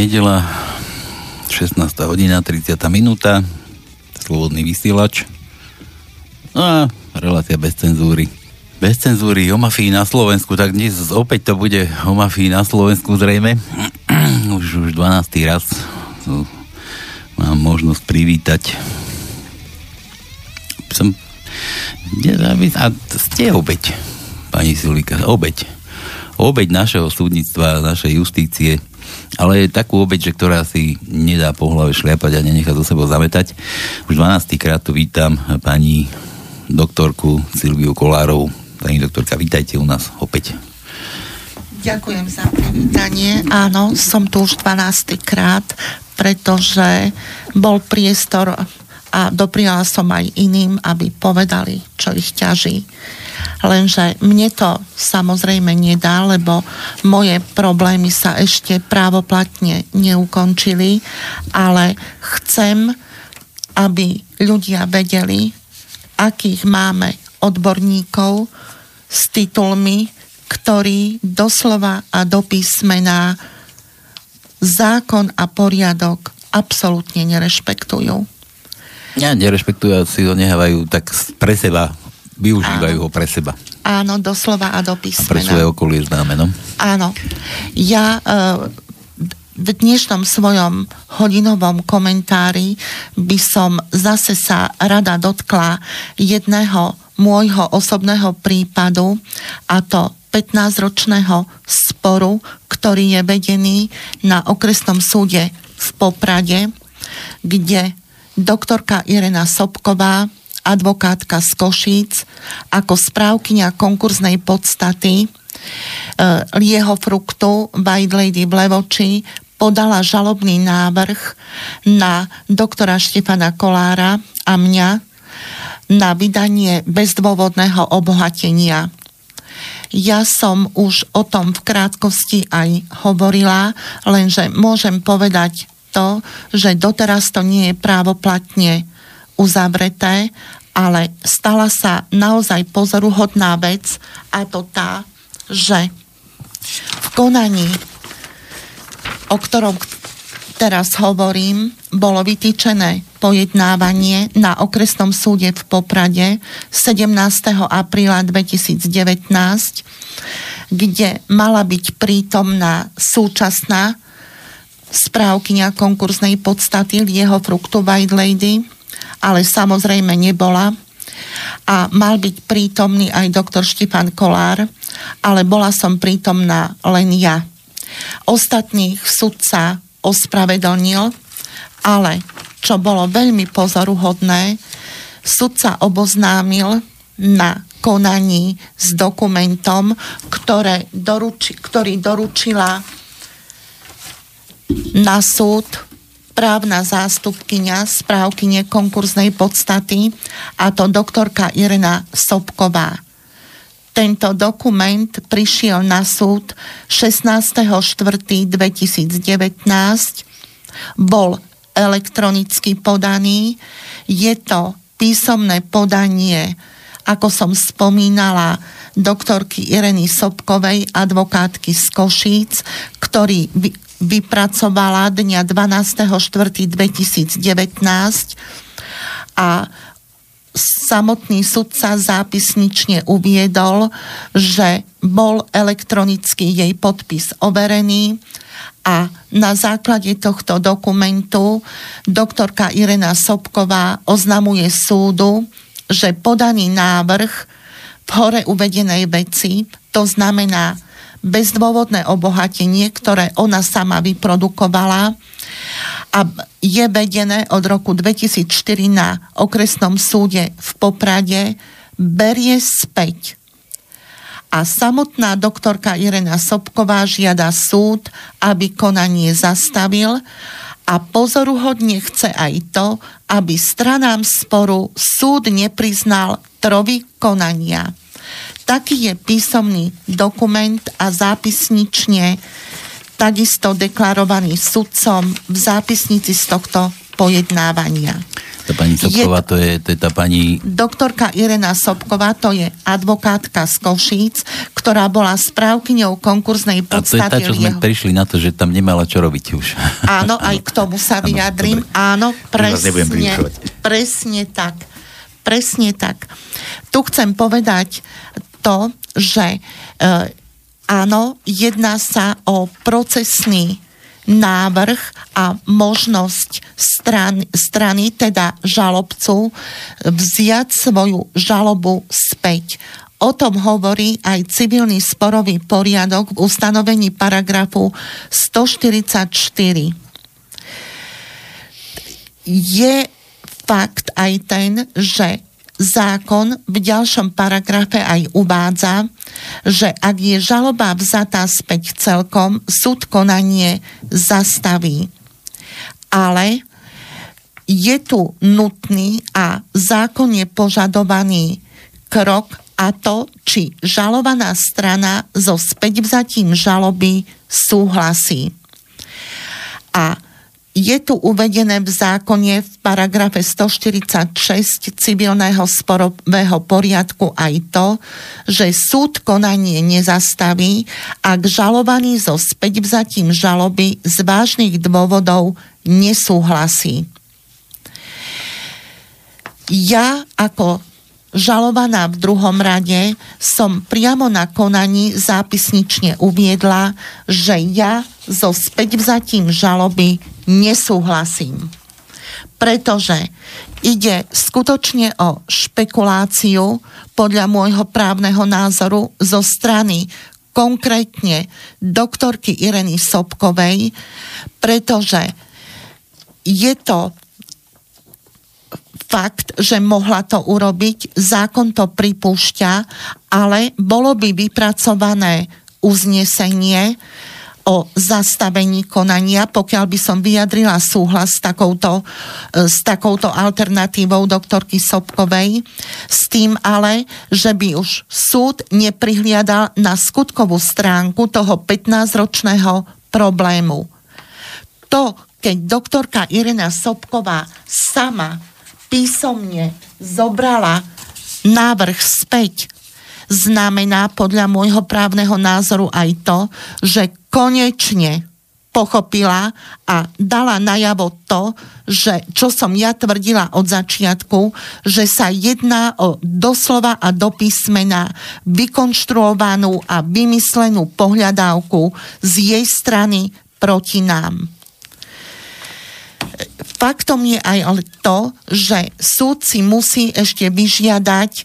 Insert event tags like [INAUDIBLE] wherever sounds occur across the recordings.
Nedela, 16. hodina, 30. minúta, slobodný vysielač. No a relácia bez cenzúry. Bez cenzúry o mafii na Slovensku, tak dnes opäť to bude o mafii na Slovensku zrejme. [CLEARS THROAT] už, už 12. raz mám možnosť privítať som a ste obeď pani Sulika, obeď obeď našeho súdnictva, našej justície, ale je takú obeď, že ktorá si nedá po hlave šliapať a nenechá zo sebou zametať. Už 12. krát tu vítam pani doktorku Silviu Kolárovú. Pani doktorka, vítajte u nás opäť. Ďakujem za privítanie. Áno, som tu už 12. krát, pretože bol priestor a dopriala som aj iným, aby povedali, čo ich ťaží. Lenže mne to samozrejme nedá, lebo moje problémy sa ešte právoplatne neukončili, ale chcem, aby ľudia vedeli, akých máme odborníkov s titulmi, ktorí doslova a do písmená zákon a poriadok absolútne nerešpektujú. Ja nerešpektujú, si ho nehávajú tak pre seba, využívajú Áno. ho pre seba. Áno, doslova a do písmena. A pre svoje okolie známe, no? Áno. Ja uh, v dnešnom svojom hodinovom komentári by som zase sa rada dotkla jedného môjho osobného prípadu a to 15-ročného sporu, ktorý je vedený na okresnom súde v Poprade, kde doktorka Irena Sobková, advokátka z Košíc, ako správkynia konkurznej podstaty e, Lieho fruktu White Lady v Levoči podala žalobný návrh na doktora Štefana Kolára a mňa na vydanie bezdôvodného obohatenia. Ja som už o tom v krátkosti aj hovorila, lenže môžem povedať to, že doteraz to nie je právoplatne uzavreté, ale stala sa naozaj pozoruhodná vec a to tá, že v konaní, o ktorom teraz hovorím, bolo vytýčené pojednávanie na okresnom súde v Poprade 17. apríla 2019, kde mala byť prítomná súčasná správkynia konkursnej podstaty jeho fruktu White Lady, ale samozrejme nebola. A mal byť prítomný aj doktor Štefan Kolár, ale bola som prítomná len ja. Ostatných sudca ospravedlnil, ale čo bolo veľmi pozoruhodné, sudca oboznámil na konaní s dokumentom, ktoré doruči, ktorý doručila na súd právna zástupkynia správkyne konkurznej podstaty a to doktorka Irena Sobková. Tento dokument prišiel na súd 16.4.2019, bol elektronicky podaný. Je to písomné podanie, ako som spomínala, doktorky Ireny Sobkovej, advokátky z Košíc, ktorý vypracovala dňa 12.4.2019 a samotný sudca zápisnične uviedol, že bol elektronicky jej podpis overený a na základe tohto dokumentu doktorka Irena Sobková oznamuje súdu, že podaný návrh v hore uvedenej veci, to znamená bezdôvodné obohatenie, ktoré ona sama vyprodukovala a je vedené od roku 2004 na okresnom súde v Poprade, berie späť. A samotná doktorka Irena Sobková žiada súd, aby konanie zastavil a pozoruhodne chce aj to, aby stranám sporu súd nepriznal trovy konania. Taký je písomný dokument a zápisnične takisto deklarovaný sudcom v zápisnici z tohto pojednávania. Tá pani Sobková, je, to, je, to je tá pani... Doktorka Irena Sobková, to je advokátka z Košíc, ktorá bola správkyňou konkurznej podstaty. A to je tá, čo sme jeho... prišli na to, že tam nemala čo robiť už. [LAUGHS] Áno, aj k tomu sa vyjadrím. Áno, presne, presne tak. Presne tak. Tu chcem povedať to, že e, áno, jedná sa o procesný návrh a možnosť strany, strany, teda žalobcu, vziať svoju žalobu späť. O tom hovorí aj civilný sporový poriadok v ustanovení paragrafu 144. Je fakt aj ten, že zákon v ďalšom paragrafe aj uvádza, že ak je žaloba vzatá späť celkom, súd konanie zastaví. Ale je tu nutný a zákonne požadovaný krok a to, či žalovaná strana so späťvzatím žaloby súhlasí. A je tu uvedené v zákone v paragrafe 146 civilného sporového poriadku aj to, že súd konanie nezastaví, ak žalovaný so späťvzatím žaloby z vážnych dôvodov nesúhlasí. Ja ako žalovaná v druhom rade som priamo na konaní zápisnične uviedla, že ja so späťvzatím žaloby nesúhlasím. Pretože ide skutočne o špekuláciu podľa môjho právneho názoru zo strany konkrétne doktorky Ireny Sobkovej, pretože je to fakt, že mohla to urobiť, zákon to pripúšťa, ale bolo by vypracované uznesenie o zastavení konania, pokiaľ by som vyjadrila súhlas s takouto, s takouto alternatívou doktorky Sobkovej, s tým ale, že by už súd neprihliadal na skutkovú stránku toho 15-ročného problému. To, keď doktorka Irena Sobková sama písomne zobrala návrh späť, znamená podľa môjho právneho názoru aj to, že konečne pochopila a dala najavo to, že čo som ja tvrdila od začiatku, že sa jedná o doslova a do písmena vykonštruovanú a vymyslenú pohľadávku z jej strany proti nám. Faktom je aj to, že súd si musí ešte vyžiadať e,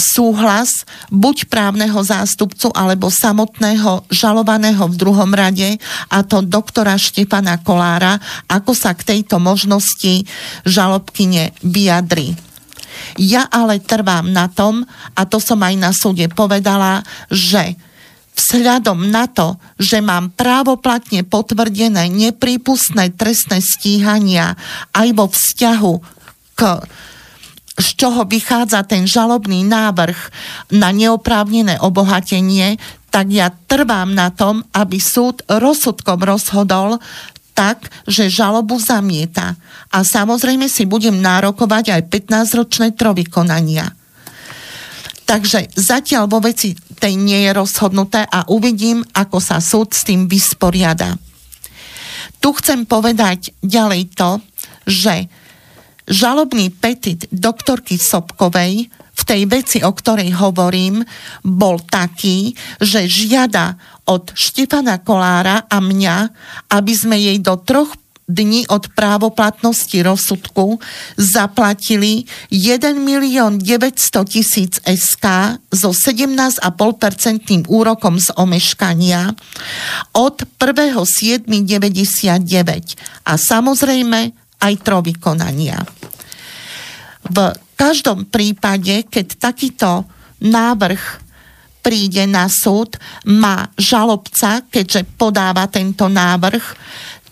súhlas buď právneho zástupcu alebo samotného žalovaného v druhom rade a to doktora Štefana Kolára, ako sa k tejto možnosti žalobkyne vyjadri. Ja ale trvám na tom, a to som aj na súde povedala, že vzhľadom na to, že mám právoplatne potvrdené neprípustné trestné stíhania aj vo vzťahu k z čoho vychádza ten žalobný návrh na neoprávnené obohatenie, tak ja trvám na tom, aby súd rozsudkom rozhodol tak, že žalobu zamieta. A samozrejme si budem nárokovať aj 15-ročné trovy konania. Takže zatiaľ vo veci tej nie je rozhodnuté a uvidím, ako sa súd s tým vysporiada. Tu chcem povedať ďalej to, že žalobný petit doktorky Sobkovej v tej veci, o ktorej hovorím, bol taký, že žiada od Štefana Kolára a mňa, aby sme jej do troch dní od právoplatnosti rozsudku zaplatili 1 milión 900 tisíc SK so 17,5% úrokom z omeškania od 1.7.99 a samozrejme aj trovy konania. V každom prípade, keď takýto návrh príde na súd, má žalobca, keďže podáva tento návrh,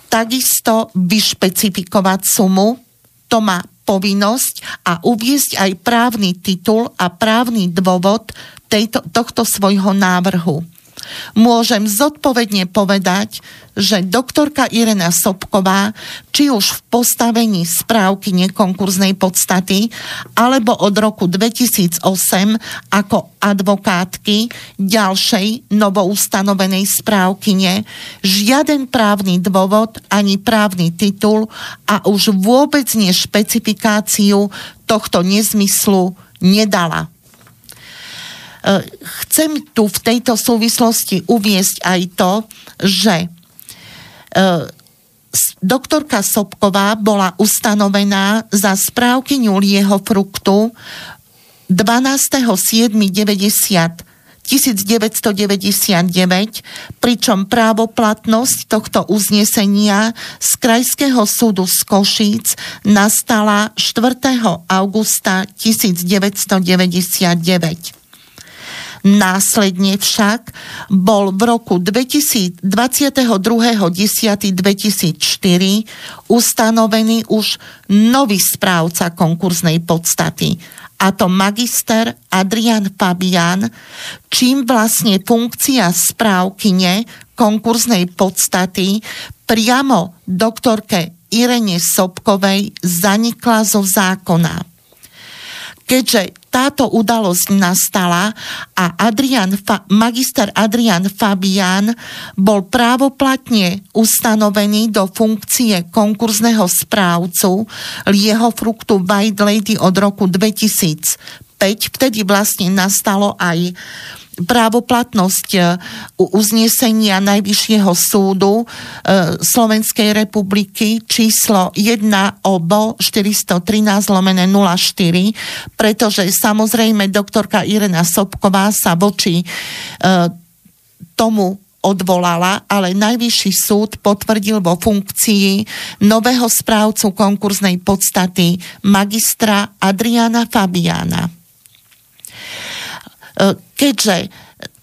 takisto vyšpecifikovať sumu, to má povinnosť a uviesť aj právny titul a právny dôvod tejto, tohto svojho návrhu. Môžem zodpovedne povedať, že doktorka Irena Sobková, či už v postavení správky nekonkurznej podstaty, alebo od roku 2008 ako advokátky ďalšej novoustanovenej správkyne, žiaden právny dôvod ani právny titul a už vôbec nie špecifikáciu tohto nezmyslu nedala. E, chcem tu v tejto súvislosti uviesť aj to, že e, doktorka Sobková bola ustanovená za správkyňu lieho fruktu 12.7.90 1999, pričom právoplatnosť tohto uznesenia z Krajského súdu z Košíc nastala 4. augusta 1999. Následne však bol v roku 22.10.2004 ustanovený už nový správca konkurznej podstaty a to magister Adrian Fabian, čím vlastne funkcia správkyne konkurznej podstaty priamo doktorke Irene Sobkovej zanikla zo zákona. Keďže táto udalosť nastala a Adrian, magister Adrian Fabian bol právoplatne ustanovený do funkcie konkurzného správcu jeho fruktu White Lady od roku 2005. Vtedy vlastne nastalo aj právoplatnosť e, uznesenia Najvyššieho súdu e, Slovenskej republiky číslo 1 OBO 413 lomené 04, pretože samozrejme doktorka Irena Sobková sa voči e, tomu odvolala, ale Najvyšší súd potvrdil vo funkcii nového správcu konkurznej podstaty magistra Adriana Fabiana. Keďže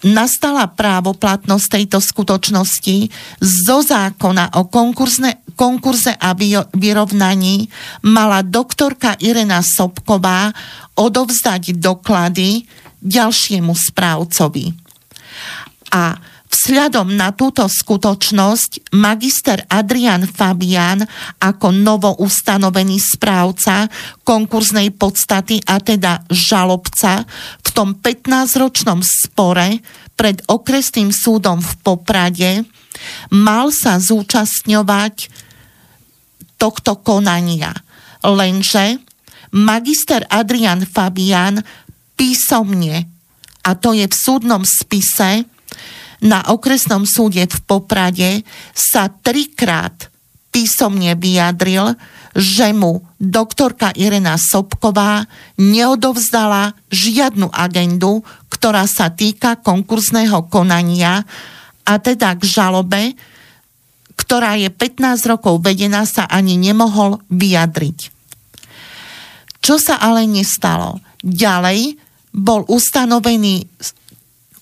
nastala právoplatnosť tejto skutočnosti zo zákona o konkurzne, konkurze a vyrovnaní mala doktorka Irena Sobková odovzdať doklady ďalšiemu správcovi. A Vzhľadom na túto skutočnosť magister Adrian Fabian ako novo ustanovený správca konkurznej podstaty a teda žalobca v tom 15-ročnom spore pred okresným súdom v Poprade mal sa zúčastňovať tohto konania. Lenže magister Adrian Fabian písomne, a to je v súdnom spise, na okresnom súde v Poprade sa trikrát písomne vyjadril, že mu doktorka Irena Sobková neodovzdala žiadnu agendu, ktorá sa týka konkurzného konania a teda k žalobe, ktorá je 15 rokov vedená, sa ani nemohol vyjadriť. Čo sa ale nestalo? Ďalej bol ustanovený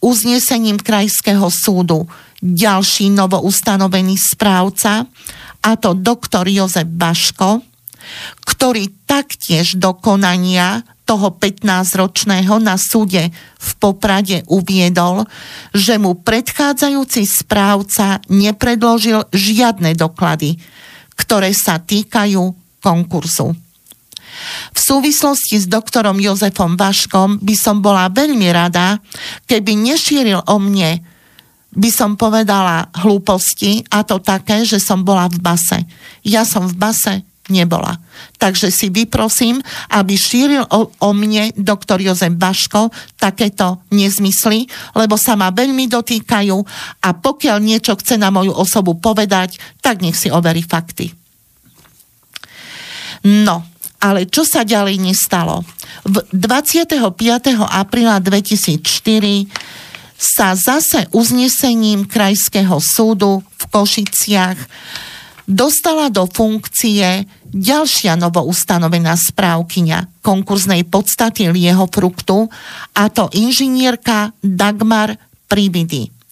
uznesením Krajského súdu ďalší novo ustanovený správca, a to doktor Jozef Baško, ktorý taktiež do konania toho 15-ročného na súde v Poprade uviedol, že mu predchádzajúci správca nepredložil žiadne doklady, ktoré sa týkajú konkurzu. V súvislosti s doktorom Jozefom Vaškom by som bola veľmi rada, keby nešíril o mne by som povedala hlúposti a to také, že som bola v base. Ja som v base nebola. Takže si vyprosím, aby šíril o, o mne doktor Jozef Baško takéto nezmysly, lebo sa ma veľmi dotýkajú a pokiaľ niečo chce na moju osobu povedať, tak nech si overí fakty. No, ale čo sa ďalej nestalo? V 25. apríla 2004 sa zase uznesením Krajského súdu v Košiciach dostala do funkcie ďalšia novoustanovená správkyňa konkurznej podstaty lieho fruktu, a to inžinierka Dagmar Pribidy.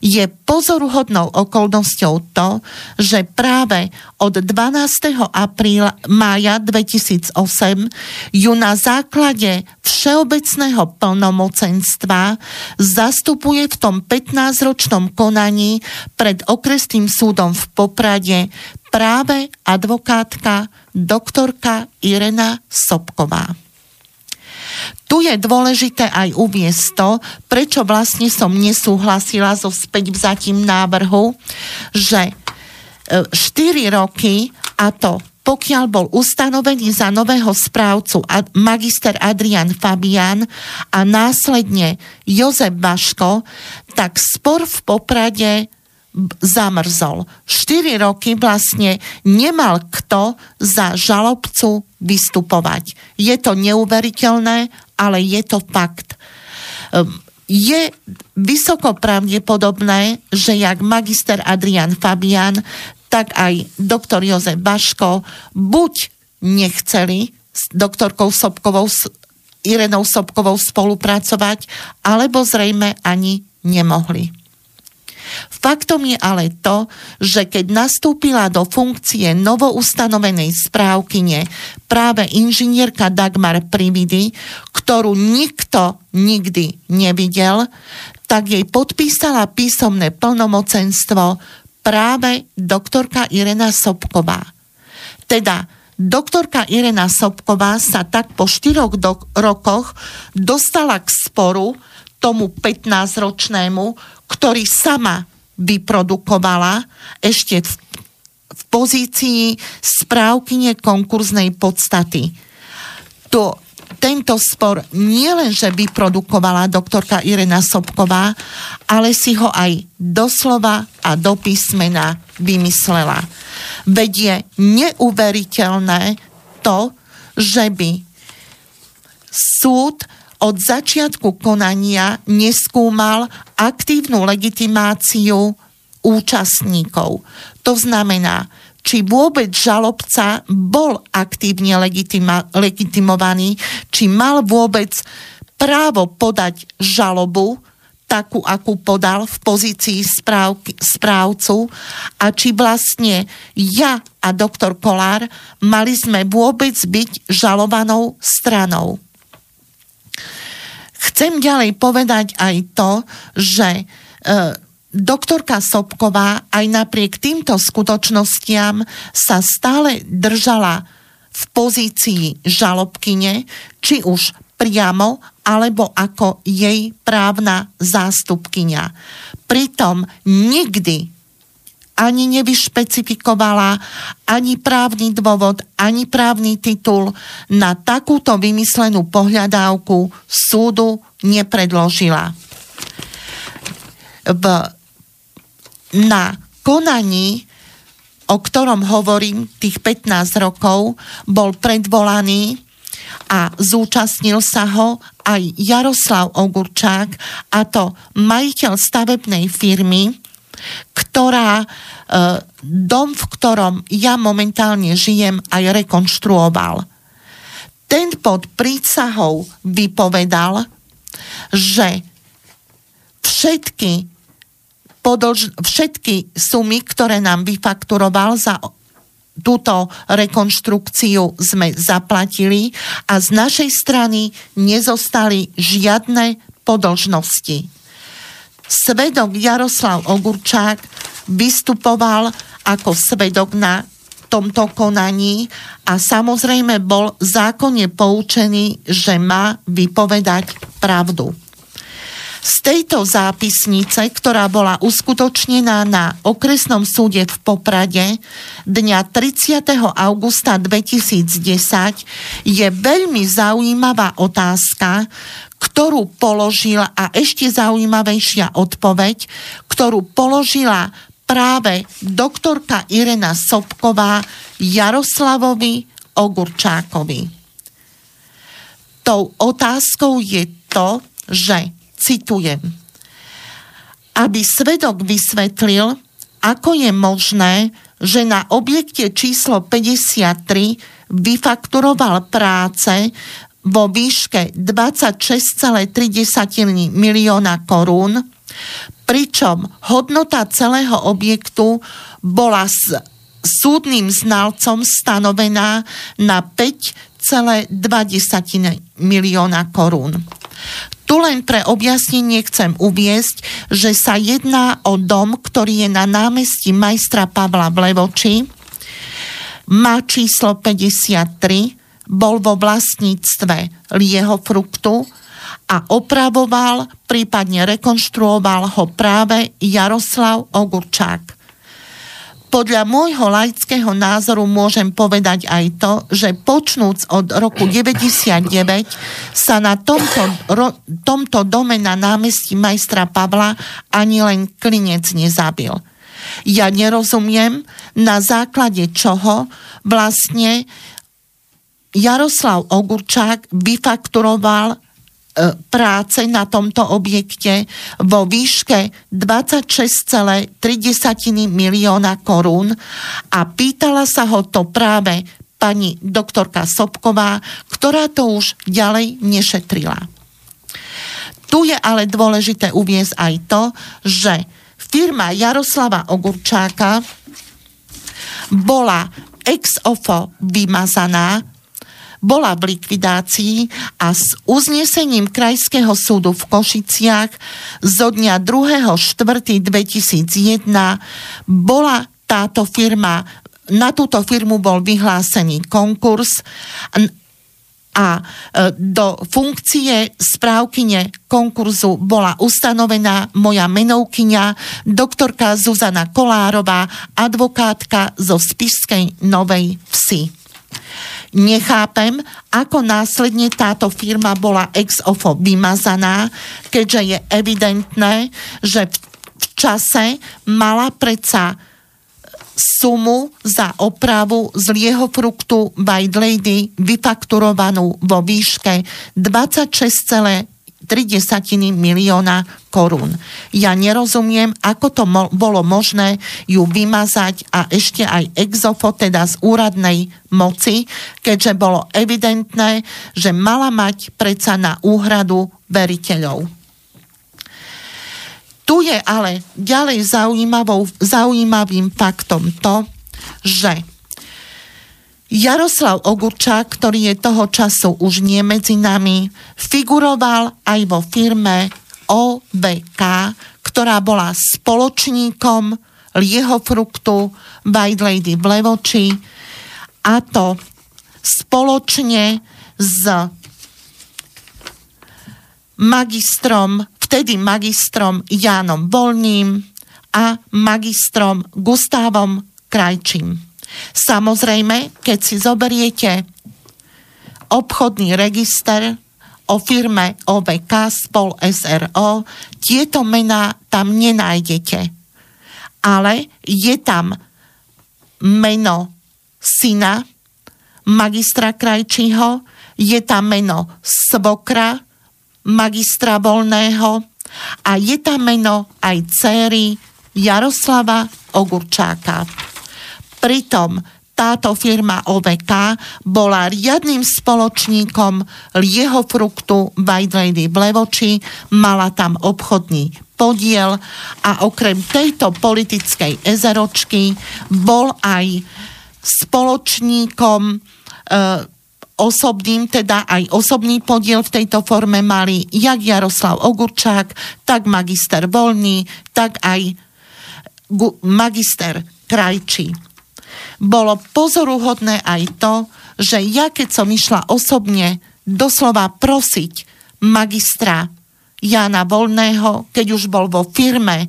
Je pozoruhodnou okolnosťou to, že práve od 12. apríla mája 2008 ju na základe všeobecného plnomocenstva zastupuje v tom 15-ročnom konaní pred okresným súdom v Poprade práve advokátka doktorka Irena Sobková. Tu je dôležité aj uviesť to, prečo vlastne som nesúhlasila so späť vzatím návrhu, že 4 e, roky, a to pokiaľ bol ustanovený za nového správcu magister Adrian Fabian a následne Jozef Baško, tak spor v Poprade zamrzol. 4 roky vlastne nemal kto za žalobcu vystupovať. Je to neuveriteľné, ale je to fakt. Ehm, je vysoko pravdepodobné, že jak magister Adrian Fabian, tak aj doktor Jozef Baško buď nechceli s doktorkou Sobkovou, Irenou Sobkovou spolupracovať, alebo zrejme ani nemohli. Faktom je ale to, že keď nastúpila do funkcie novoustanovenej správkyne práve inžinierka Dagmar Prividy, ktorú nikto nikdy nevidel, tak jej podpísala písomné plnomocenstvo práve doktorka Irena Sobková. Teda doktorka Irena Sobková sa tak po štyroch do- rokoch dostala k sporu tomu 15-ročnému, ktorý sama vyprodukovala ešte v, v pozícii správkyne konkurznej podstaty. To, tento spor nielenže vyprodukovala doktorka Irena Sobková, ale si ho aj doslova a do písmena vymyslela. Veď je neuveriteľné to, že by súd od začiatku konania neskúmal aktívnu legitimáciu účastníkov. To znamená, či vôbec žalobca bol aktívne legitima- legitimovaný, či mal vôbec právo podať žalobu, takú, akú podal v pozícii správky, správcu a či vlastne ja a doktor Kolár mali sme vôbec byť žalovanou stranou. Chcem ďalej povedať aj to, že e, doktorka Sobková aj napriek týmto skutočnostiam sa stále držala v pozícii žalobkyne, či už priamo alebo ako jej právna zástupkyňa. Pritom nikdy ani nevyšpecifikovala ani právny dôvod, ani právny titul na takúto vymyslenú pohľadávku súdu nepredložila. V, na konaní, o ktorom hovorím, tých 15 rokov, bol predvolaný a zúčastnil sa ho aj Jaroslav Ogurčák, a to majiteľ stavebnej firmy, ktorá e, dom, v ktorom ja momentálne žijem, aj rekonštruoval. Ten pod prísahou vypovedal, že všetky, podlž, všetky sumy, ktoré nám vyfakturoval za túto rekonštrukciu sme zaplatili a z našej strany nezostali žiadne podlžnosti. Svedok Jaroslav Ogurčák vystupoval ako svedok na tomto konaní a samozrejme bol zákonne poučený, že má vypovedať pravdu. Z tejto zápisnice, ktorá bola uskutočnená na okresnom súde v Poprade dňa 30. augusta 2010, je veľmi zaujímavá otázka, ktorú položila a ešte zaujímavejšia odpoveď, ktorú položila práve doktorka Irena Sobková Jaroslavovi Ogurčákovi. Tou otázkou je to, že citujem, aby svedok vysvetlil, ako je možné, že na objekte číslo 53 vyfakturoval práce vo výške 26,3 milióna korún Pričom hodnota celého objektu bola s súdnym znalcom stanovená na 5,2 milióna korún. Tu len pre objasnenie chcem uviesť, že sa jedná o dom, ktorý je na námestí majstra Pavla v Levoči, má číslo 53, bol vo vlastníctve Lieho fruktu a opravoval, prípadne rekonštruoval ho práve Jaroslav Ogurčák. Podľa môjho laického názoru môžem povedať aj to, že počnúc od roku 99 sa na tomto, ro, tomto dome na námestí majstra Pavla ani len klinec nezabil. Ja nerozumiem, na základe čoho vlastne Jaroslav Ogurčák vyfakturoval E, práce na tomto objekte vo výške 26,3 milióna korún a pýtala sa ho to práve pani doktorka Sobková, ktorá to už ďalej nešetrila. Tu je ale dôležité uviezť aj to, že firma Jaroslava Ogurčáka bola ex ofo vymazaná bola v likvidácii a s uznesením Krajského súdu v Košiciach zo dňa 2.4.2001 bola táto firma, na túto firmu bol vyhlásený konkurs a e, do funkcie správkyne konkurzu bola ustanovená moja menovkyňa, doktorka Zuzana Kolárová, advokátka zo Spišskej Novej Vsi. Nechápem, ako následne táto firma bola ex ofo vymazaná, keďže je evidentné, že v čase mala predsa sumu za opravu z lieho fruktu White Lady vyfakturovanú vo výške 26, 0,3 milióna korún. Ja nerozumiem, ako to mo- bolo možné ju vymazať a ešte aj exofo, teda z úradnej moci, keďže bolo evidentné, že mala mať predsa na úhradu veriteľov. Tu je ale ďalej zaujímavým faktom to, že Jaroslav Ogurčák, ktorý je toho času už nie medzi nami, figuroval aj vo firme OBK, ktorá bola spoločníkom Lieho fruktu White Lady v Levoči a to spoločne s magistrom, vtedy magistrom Jánom Volným a magistrom Gustavom Krajčím. Samozrejme, keď si zoberiete obchodný register o firme OVK spol SRO, tieto mená tam nenájdete. Ale je tam meno syna magistra Krajčího, je tam meno svokra magistra Volného a je tam meno aj céry Jaroslava Ogurčáka. Pritom táto firma OVK bola riadným spoločníkom Lieho fruktu White Lady v Levoči, mala tam obchodný podiel a okrem tejto politickej ezeročky bol aj spoločníkom e, osobným, teda aj osobný podiel v tejto forme mali jak Jaroslav Ogurčák, tak magister Volný, tak aj magister Krajčí bolo pozoruhodné aj to, že ja keď som išla osobne doslova prosiť magistra Jana Volného, keď už bol vo firme,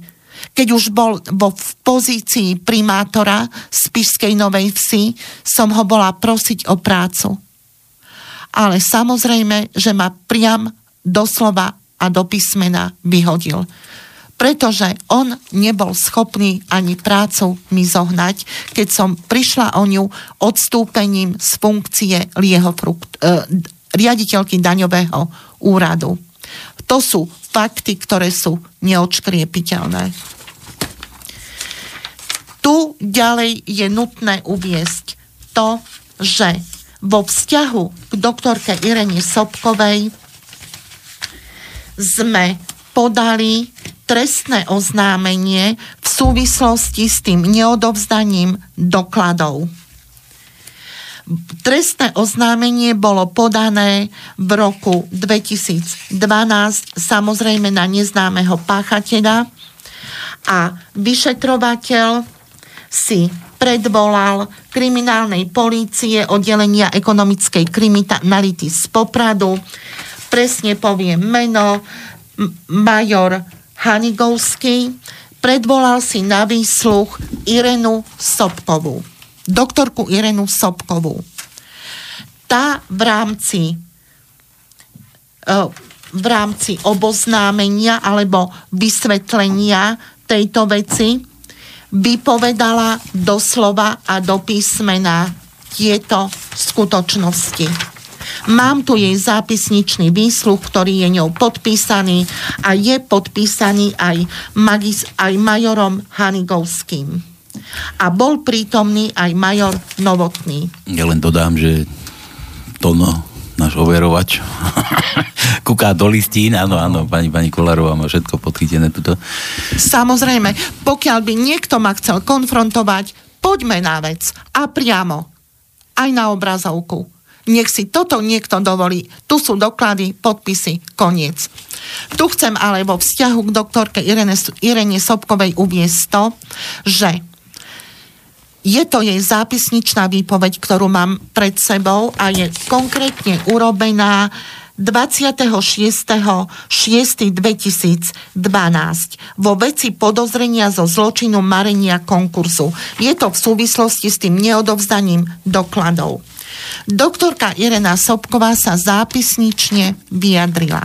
keď už bol vo v pozícii primátora z Pišskej Novej Vsi, som ho bola prosiť o prácu. Ale samozrejme, že ma priam doslova a do písmena vyhodil pretože on nebol schopný ani prácu mi zohnať, keď som prišla o ňu odstúpením z funkcie lieho frukt, eh, riaditeľky daňového úradu. To sú fakty, ktoré sú neočkriepiteľné. Tu ďalej je nutné uviesť to, že vo vzťahu k doktorke Irene Sobkovej sme podali trestné oznámenie v súvislosti s tým neodovzdaním dokladov. Trestné oznámenie bolo podané v roku 2012 samozrejme na neznámeho páchateľa a vyšetrovateľ si predvolal kriminálnej polície oddelenia ekonomickej kriminality z Popradu. Presne poviem meno, major Hanigovský. Predvolal si na výsluch Irenu Sobkovú doktorku Irenu Sobkovú. Tá v rámci e, v rámci oboznámenia alebo vysvetlenia tejto veci vypovedala doslova a do písmena tieto skutočnosti. Mám tu jej zápisničný výsluh, ktorý je ňou podpísaný a je podpísaný aj, magis, aj majorom Hanigovským a bol prítomný aj major Novotný. Ja len dodám, že Tono, náš overovač, [LAUGHS] kúká do listín, áno, áno, pani, pani Kolarová má všetko podchytené tuto. Samozrejme, pokiaľ by niekto ma chcel konfrontovať, poďme na vec a priamo, aj na obrazovku. Nech si toto niekto dovolí. Tu sú doklady, podpisy, koniec. Tu chcem ale vo vzťahu k doktorke Irene, Irene Sobkovej uviesť to, že je to jej zápisničná výpoveď, ktorú mám pred sebou a je konkrétne urobená 26.6.2012 vo veci podozrenia zo zločinu marenia konkursu. Je to v súvislosti s tým neodovzdaním dokladov. Doktorka Irena Sobková sa zápisnične vyjadrila.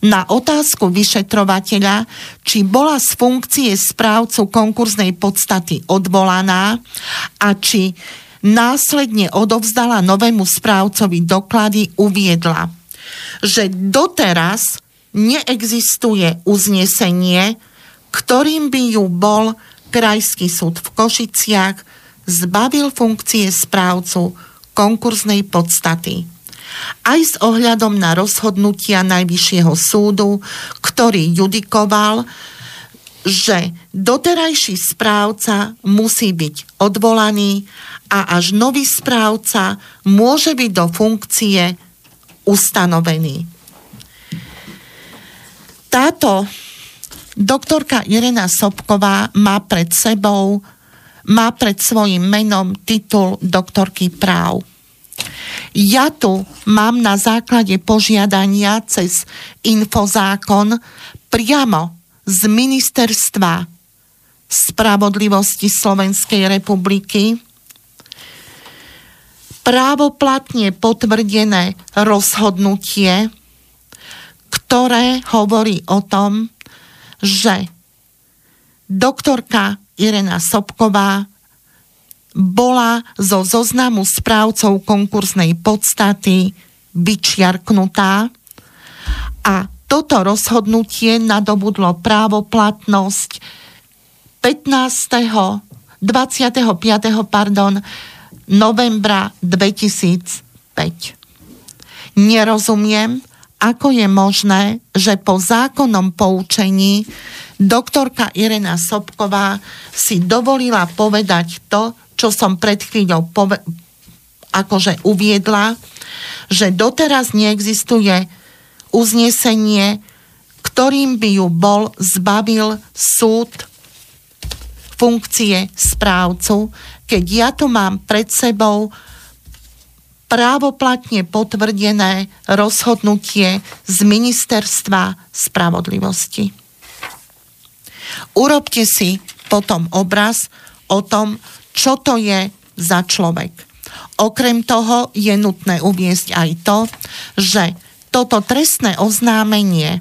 Na otázku vyšetrovateľa, či bola z funkcie správcu konkurznej podstaty odvolaná a či následne odovzdala novému správcovi doklady, uviedla, že doteraz neexistuje uznesenie, ktorým by ju bol Krajský súd v Košiciach zbavil funkcie správcu konkurznej podstaty aj s ohľadom na rozhodnutia Najvyššieho súdu, ktorý judikoval, že doterajší správca musí byť odvolaný a až nový správca môže byť do funkcie ustanovený. Táto doktorka Irena Sobková má pred sebou, má pred svojim menom titul doktorky práv. Ja tu mám na základe požiadania cez infozákon priamo z ministerstva spravodlivosti Slovenskej republiky právoplatne potvrdené rozhodnutie, ktoré hovorí o tom, že doktorka Irena Sobková bola zo zoznamu správcov konkursnej podstaty vyčiarknutá a toto rozhodnutie nadobudlo právoplatnosť 15. 25. Pardon, novembra 2005. Nerozumiem, ako je možné, že po zákonnom poučení doktorka Irena Sobková si dovolila povedať to, čo som pred chvíľou pove- akože uviedla, že doteraz neexistuje uznesenie, ktorým by ju bol zbavil súd funkcie správcu, keď ja tu mám pred sebou právoplatne potvrdené rozhodnutie z Ministerstva spravodlivosti. Urobte si potom obraz o tom, čo to je za človek. Okrem toho je nutné uviesť aj to, že toto trestné oznámenie,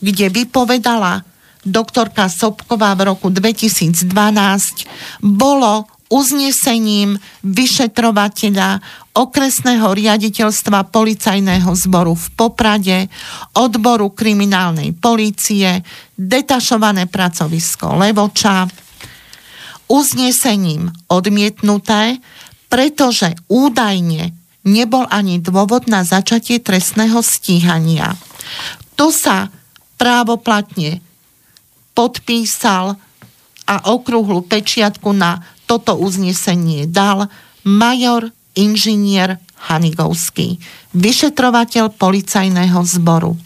kde vypovedala doktorka Sobková v roku 2012, bolo uznesením vyšetrovateľa okresného riaditeľstva policajného zboru v Poprade, odboru kriminálnej polície, detašované pracovisko Levoča, uznesením odmietnuté, pretože údajne nebol ani dôvod na začatie trestného stíhania. To sa právoplatne podpísal a okrúhlu pečiatku na toto uznesenie dal major inžinier Hanigovský, vyšetrovateľ policajného zboru.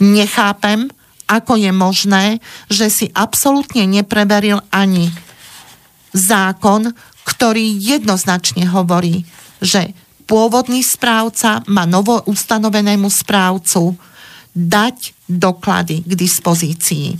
Nechápem, ako je možné, že si absolútne nepreveril ani zákon, ktorý jednoznačne hovorí, že pôvodný správca má novo ustanovenému správcu dať doklady k dispozícii.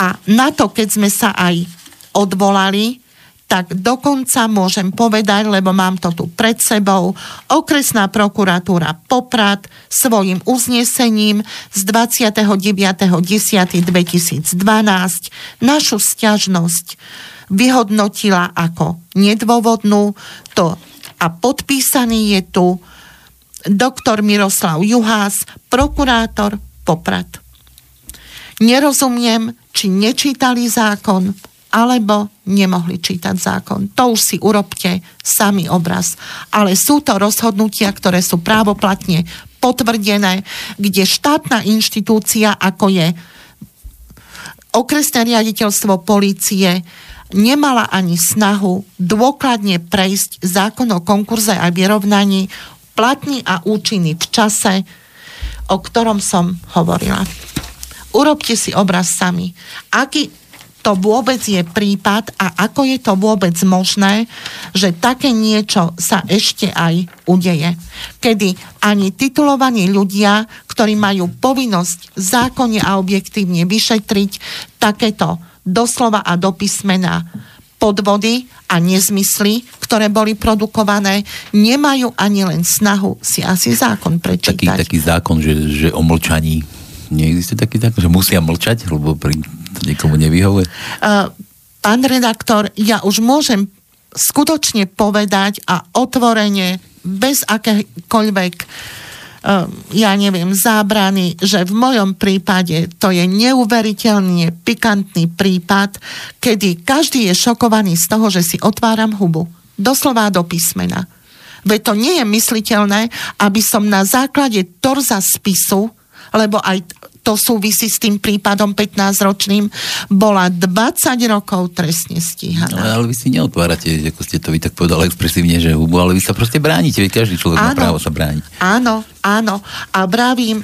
A na to, keď sme sa aj odvolali, tak dokonca môžem povedať, lebo mám to tu pred sebou, okresná prokuratúra Poprad svojim uznesením z 29.10.2012 našu stiažnosť vyhodnotila ako nedôvodnú to a podpísaný je tu doktor Miroslav Juhás, prokurátor Poprad. Nerozumiem, či nečítali zákon, alebo nemohli čítať zákon. To už si urobte sami obraz. Ale sú to rozhodnutia, ktoré sú právoplatne potvrdené, kde štátna inštitúcia, ako je okresné riaditeľstvo policie, nemala ani snahu dôkladne prejsť zákon o konkurze a vyrovnaní platný a účinný v čase, o ktorom som hovorila. Urobte si obraz sami. Aký to vôbec je prípad a ako je to vôbec možné, že také niečo sa ešte aj udeje. Kedy ani titulovaní ľudia, ktorí majú povinnosť zákonne a objektívne vyšetriť takéto doslova a do písmena podvody a nezmysly, ktoré boli produkované, nemajú ani len snahu si asi zákon prečítať. Taký, taký zákon, že, že o mlčaní neexistuje taký zákon, že musia mlčať, lebo pri to niekomu nevyhovuje? Pán redaktor, ja už môžem skutočne povedať a otvorene, bez akékoľvek uh, ja neviem, zábrany, že v mojom prípade to je neuveriteľne pikantný prípad, kedy každý je šokovaný z toho, že si otváram hubu. Doslova do písmena. Veď to nie je mysliteľné, aby som na základe torza spisu, lebo aj to súvisí s tým prípadom 15-ročným, bola 20 rokov trestne stíhaná. No, ale vy si neotvárate, ako ste to vy tak povedali expresívne, že hubu, ale vy sa proste bránite, veď každý človek áno, má právo sa brániť. Áno, áno. A bravím,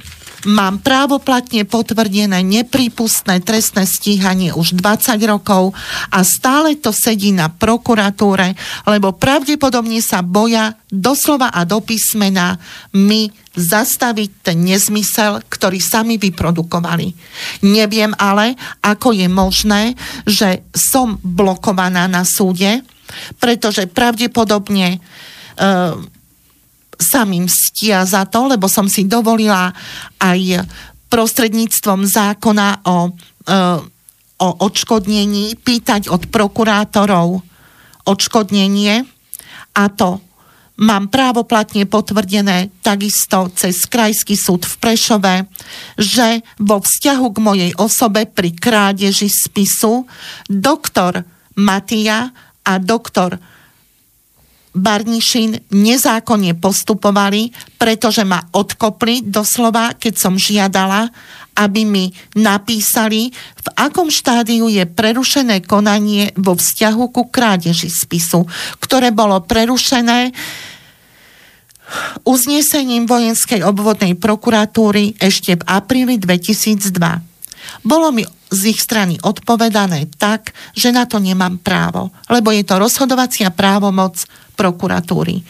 mám právoplatne potvrdené neprípustné trestné stíhanie už 20 rokov a stále to sedí na prokuratúre, lebo pravdepodobne sa boja doslova a do písmena my zastaviť ten nezmysel, ktorý sami vyprodukovali. Neviem ale, ako je možné, že som blokovaná na súde, pretože pravdepodobne e, sa mi mstia za to, lebo som si dovolila aj prostredníctvom zákona o, e, o odškodnení pýtať od prokurátorov odškodnenie. A to mám právoplatne potvrdené takisto cez Krajský súd v Prešove, že vo vzťahu k mojej osobe pri krádeži spisu doktor Matia a doktor Barnišin nezákonne postupovali, pretože ma odkopli doslova, keď som žiadala, aby mi napísali, v akom štádiu je prerušené konanie vo vzťahu ku krádeži spisu, ktoré bolo prerušené uznesením vojenskej obvodnej prokuratúry ešte v apríli 2002. Bolo mi z ich strany odpovedané tak, že na to nemám právo, lebo je to rozhodovacia právomoc prokuratúry.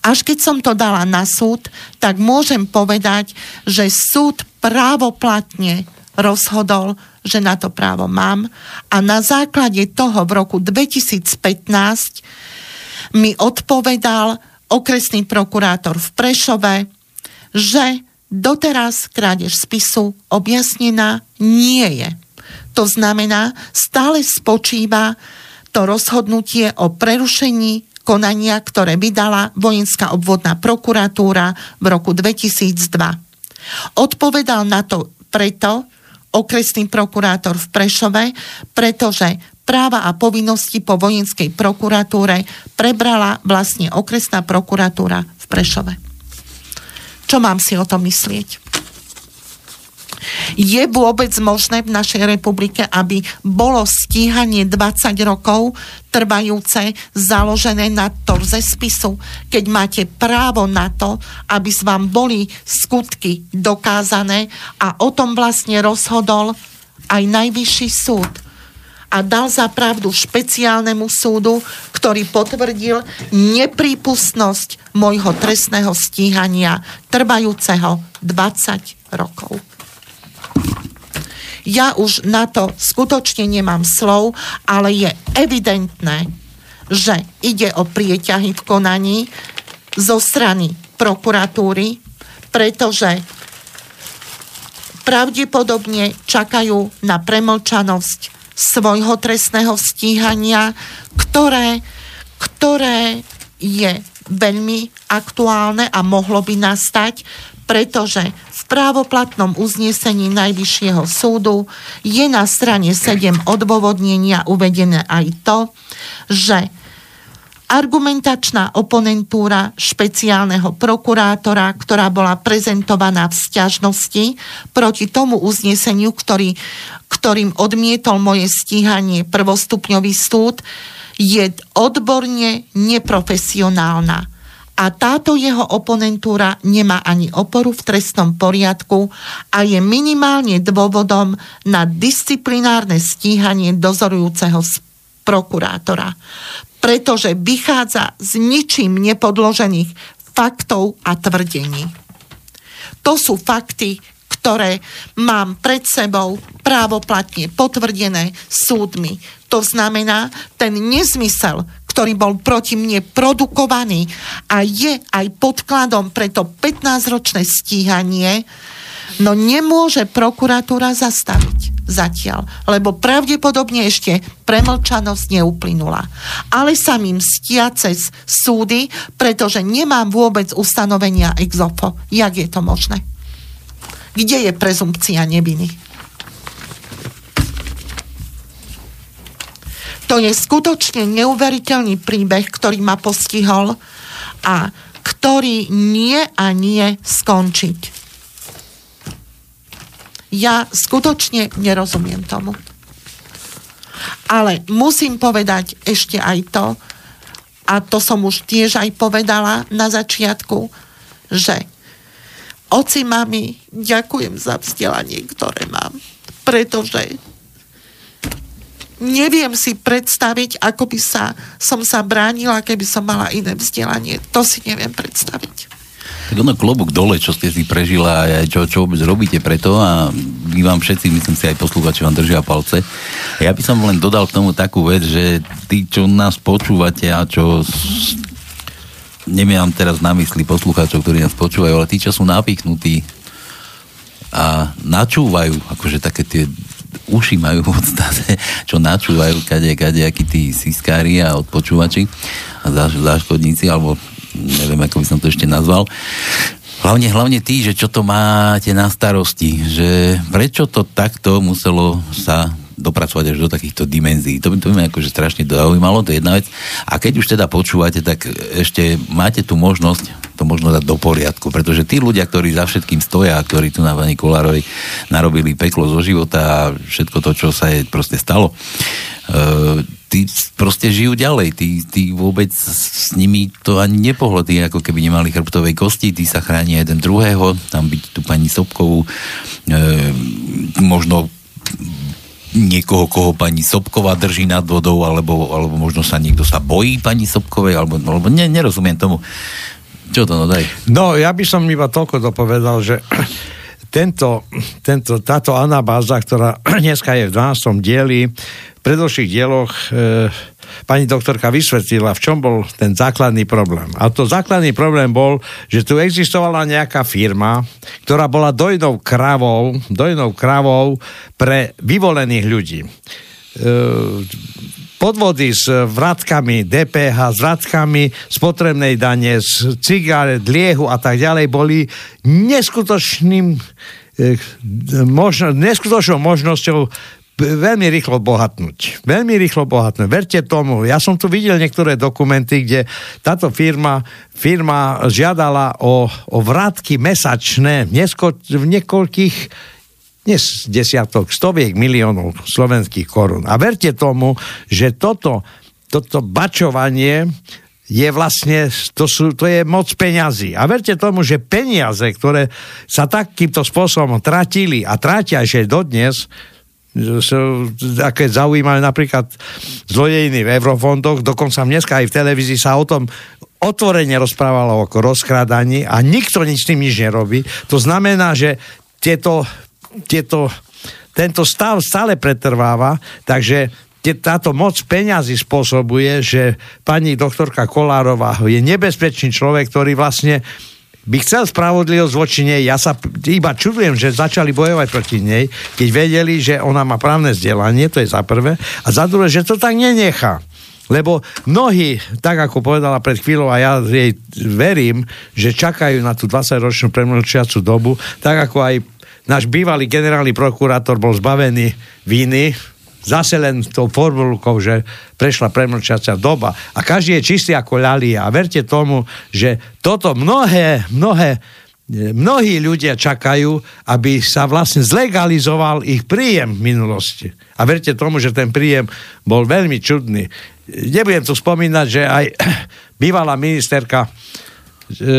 Až keď som to dala na súd, tak môžem povedať, že súd právoplatne rozhodol, že na to právo mám a na základe toho v roku 2015 mi odpovedal okresný prokurátor v Prešove, že doteraz krádež spisu objasnená nie je. To znamená, stále spočíva to rozhodnutie o prerušení konania, ktoré vydala vojenská obvodná prokuratúra v roku 2002. Odpovedal na to preto okresný prokurátor v Prešove, pretože práva a povinnosti po vojenskej prokuratúre prebrala vlastne okresná prokuratúra v Prešove. Čo mám si o tom myslieť? Je vôbec možné v našej republike, aby bolo stíhanie 20 rokov trvajúce, založené na torze spisu, keď máte právo na to, aby s vám boli skutky dokázané a o tom vlastne rozhodol aj najvyšší súd a dal za pravdu špeciálnemu súdu, ktorý potvrdil neprípustnosť môjho trestného stíhania trvajúceho 20 rokov. Ja už na to skutočne nemám slov, ale je evidentné, že ide o prieťahy v konaní zo strany prokuratúry, pretože pravdepodobne čakajú na premlčanosť svojho trestného stíhania, ktoré, ktoré je veľmi aktuálne a mohlo by nastať, pretože v právoplatnom uznesení Najvyššieho súdu je na strane 7 odôvodnenia uvedené aj to, že argumentačná oponentúra špeciálneho prokurátora, ktorá bola prezentovaná v stiažnosti proti tomu uzneseniu, ktorý, ktorým odmietol moje stíhanie prvostupňový súd, je odborne neprofesionálna. A táto jeho oponentúra nemá ani oporu v trestnom poriadku a je minimálne dôvodom na disciplinárne stíhanie dozorujúceho prokurátora pretože vychádza z ničím nepodložených faktov a tvrdení. To sú fakty, ktoré mám pred sebou právoplatne potvrdené súdmi. To znamená, ten nezmysel, ktorý bol proti mne produkovaný a je aj podkladom pre to 15-ročné stíhanie, no nemôže prokuratúra zastaviť zatiaľ, lebo pravdepodobne ešte premlčanosť neuplynula. Ale sa im stia cez súdy, pretože nemám vôbec ustanovenia exofo. Jak je to možné? Kde je prezumpcia neviny? To je skutočne neuveriteľný príbeh, ktorý ma postihol a ktorý nie a nie skončiť ja skutočne nerozumiem tomu. Ale musím povedať ešte aj to, a to som už tiež aj povedala na začiatku, že oci, mami, ďakujem za vzdelanie, ktoré mám. Pretože neviem si predstaviť, ako by sa, som sa bránila, keby som mala iné vzdelanie. To si neviem predstaviť. Tak ono klobúk dole, čo ste si prežila a čo, čo vôbec robíte preto a my vám všetci, myslím si aj poslúvači vám držia palce. Ja by som len dodal k tomu takú vec, že tí, čo nás počúvate a čo nemám teraz na mysli poslucháčov, ktorí nás počúvajú, ale tí, čo sú napichnutí a načúvajú, akože také tie uši majú v podstate, čo načúvajú kade, kade, akí tí siskári a odpočúvači a záškodníci, alebo neviem, ako by som to ešte nazval. Hlavne, hlavne tí, že čo to máte na starosti, že prečo to takto muselo sa dopracovať až do takýchto dimenzií. To by, to by ma akože strašne zaujímalo, to je jedna vec. A keď už teda počúvate, tak ešte máte tu možnosť to možno dať do poriadku, pretože tí ľudia, ktorí za všetkým stoja, ktorí tu na pani Kolárovej narobili peklo zo života a všetko to, čo sa jej proste stalo, e, tí proste žijú ďalej, tí, tí vôbec s nimi to ani nepohlo, tí ako keby nemali chrbtovej kosti, tí sa chránia jeden druhého, tam byť tu pani Sobkovú, e, možno niekoho, koho pani Sobková drží nad vodou, alebo, alebo možno sa niekto sa bojí pani Sobkovej, alebo, alebo ne, nerozumiem tomu. Čo to no daj? No, ja by som iba toľko dopovedal, že tento, tento, táto anabáza, ktorá [CLEARS THROAT] dneska je v 12. dieli, predošlých dieloch e, pani doktorka vysvetlila, v čom bol ten základný problém. A to základný problém bol, že tu existovala nejaká firma, ktorá bola dojnou kravou, dojnou kravou pre vyvolených ľudí. E, podvody s vratkami DPH, s vratkami spotrebnej dane, z cigaret, liehu a tak ďalej boli neskutočným e, možno, neskutočnou možnosťou veľmi rýchlo bohatnúť. Veľmi rýchlo bohatnúť. Verte tomu. Ja som tu videl niektoré dokumenty, kde táto firma, firma žiadala o, o vrátky mesačné v, niesko, v niekoľkých dnes desiatok, stoviek miliónov slovenských korún. A verte tomu, že toto, toto bačovanie je vlastne, to, sú, to je moc peňazí. A verte tomu, že peniaze, ktoré sa takýmto spôsobom tratili a tratia ešte dodnes, sú také zaujímavé napríklad zlodejiny v eurofondoch, dokonca dneska aj v televízii sa o tom otvorene rozprávalo o rozkrádaní a nikto nič s tým nič nerobí. To znamená, že tieto, tieto, tento stav stále pretrváva, takže táto moc peňazí spôsobuje, že pani doktorka Kolárová je nebezpečný človek, ktorý vlastne by chcel spravodlivosť voči nej. Ja sa iba čudujem, že začali bojovať proti nej, keď vedeli, že ona má právne vzdelanie, to je za prvé, a za druhé, že to tak nenechá. Lebo mnohí, tak ako povedala pred chvíľou a ja jej verím, že čakajú na tú 20-ročnú premlčiacu dobu, tak ako aj náš bývalý generálny prokurátor bol zbavený viny, zase len tou formulkou, že prešla premlčacia doba a každý je čistý ako ľalia. A verte tomu, že toto mnohé, mnohé mnohí ľudia čakajú, aby sa vlastne zlegalizoval ich príjem v minulosti. A verte tomu, že ten príjem bol veľmi čudný. Nebudem tu spomínať, že aj [CLEARS THROAT] bývalá ministerka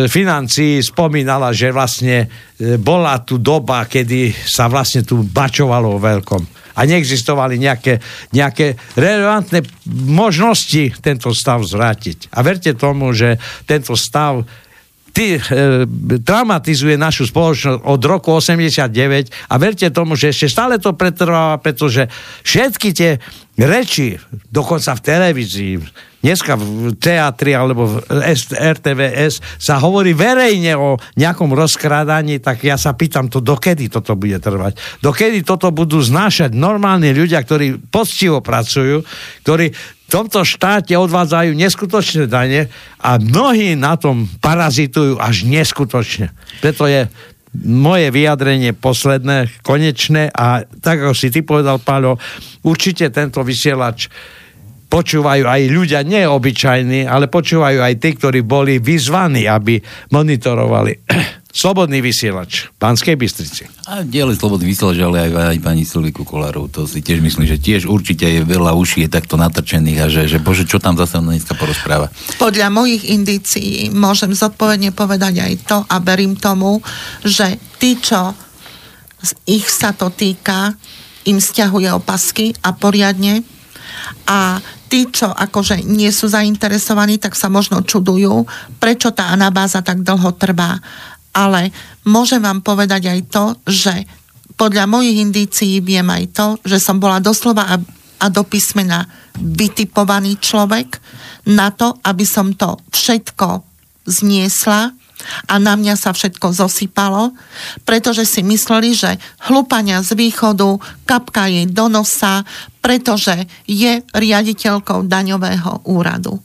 financí spomínala, že vlastne e, bola tu doba, kedy sa vlastne tu bačovalo o veľkom a neexistovali nejaké, nejaké relevantné možnosti tento stav zvrátiť. A verte tomu, že tento stav ty, e, traumatizuje našu spoločnosť od roku 89 a verte tomu, že ešte stále to pretrváva, pretože všetky tie reči, dokonca v televízii, dneska v teatri alebo v RTVS sa hovorí verejne o nejakom rozkrádaní, tak ja sa pýtam to, dokedy toto bude trvať. Dokedy toto budú znášať normálni ľudia, ktorí poctivo pracujú, ktorí v tomto štáte odvádzajú neskutočné dane a mnohí na tom parazitujú až neskutočne. Preto je moje vyjadrenie posledné, konečné a tak ako si ty povedal, Páľo, určite tento vysielač počúvajú aj ľudia neobyčajní, ale počúvajú aj tí, ktorí boli vyzvaní, aby monitorovali [CLEARS THROAT] Slobodný vysielač, pánskej Bystrici. A diele Slobodný vysielač, ale aj, aj pani Silviku Kolárov, to si tiež myslím, že tiež určite je veľa uší je takto natrčených a že, že bože, čo tam zase dneska porozpráva. Podľa mojich indícií môžem zodpovedne povedať aj to a verím tomu, že tí, čo ich sa to týka, im stiahuje opasky a poriadne a tí, čo akože nie sú zainteresovaní, tak sa možno čudujú, prečo tá anabáza tak dlho trvá. Ale môžem vám povedať aj to, že podľa mojich indícií viem aj to, že som bola doslova a, a do písmena vytipovaný človek na to, aby som to všetko zniesla a na mňa sa všetko zosypalo, pretože si mysleli, že hlupania z východu kapka jej do nosa, pretože je riaditeľkou daňového úradu.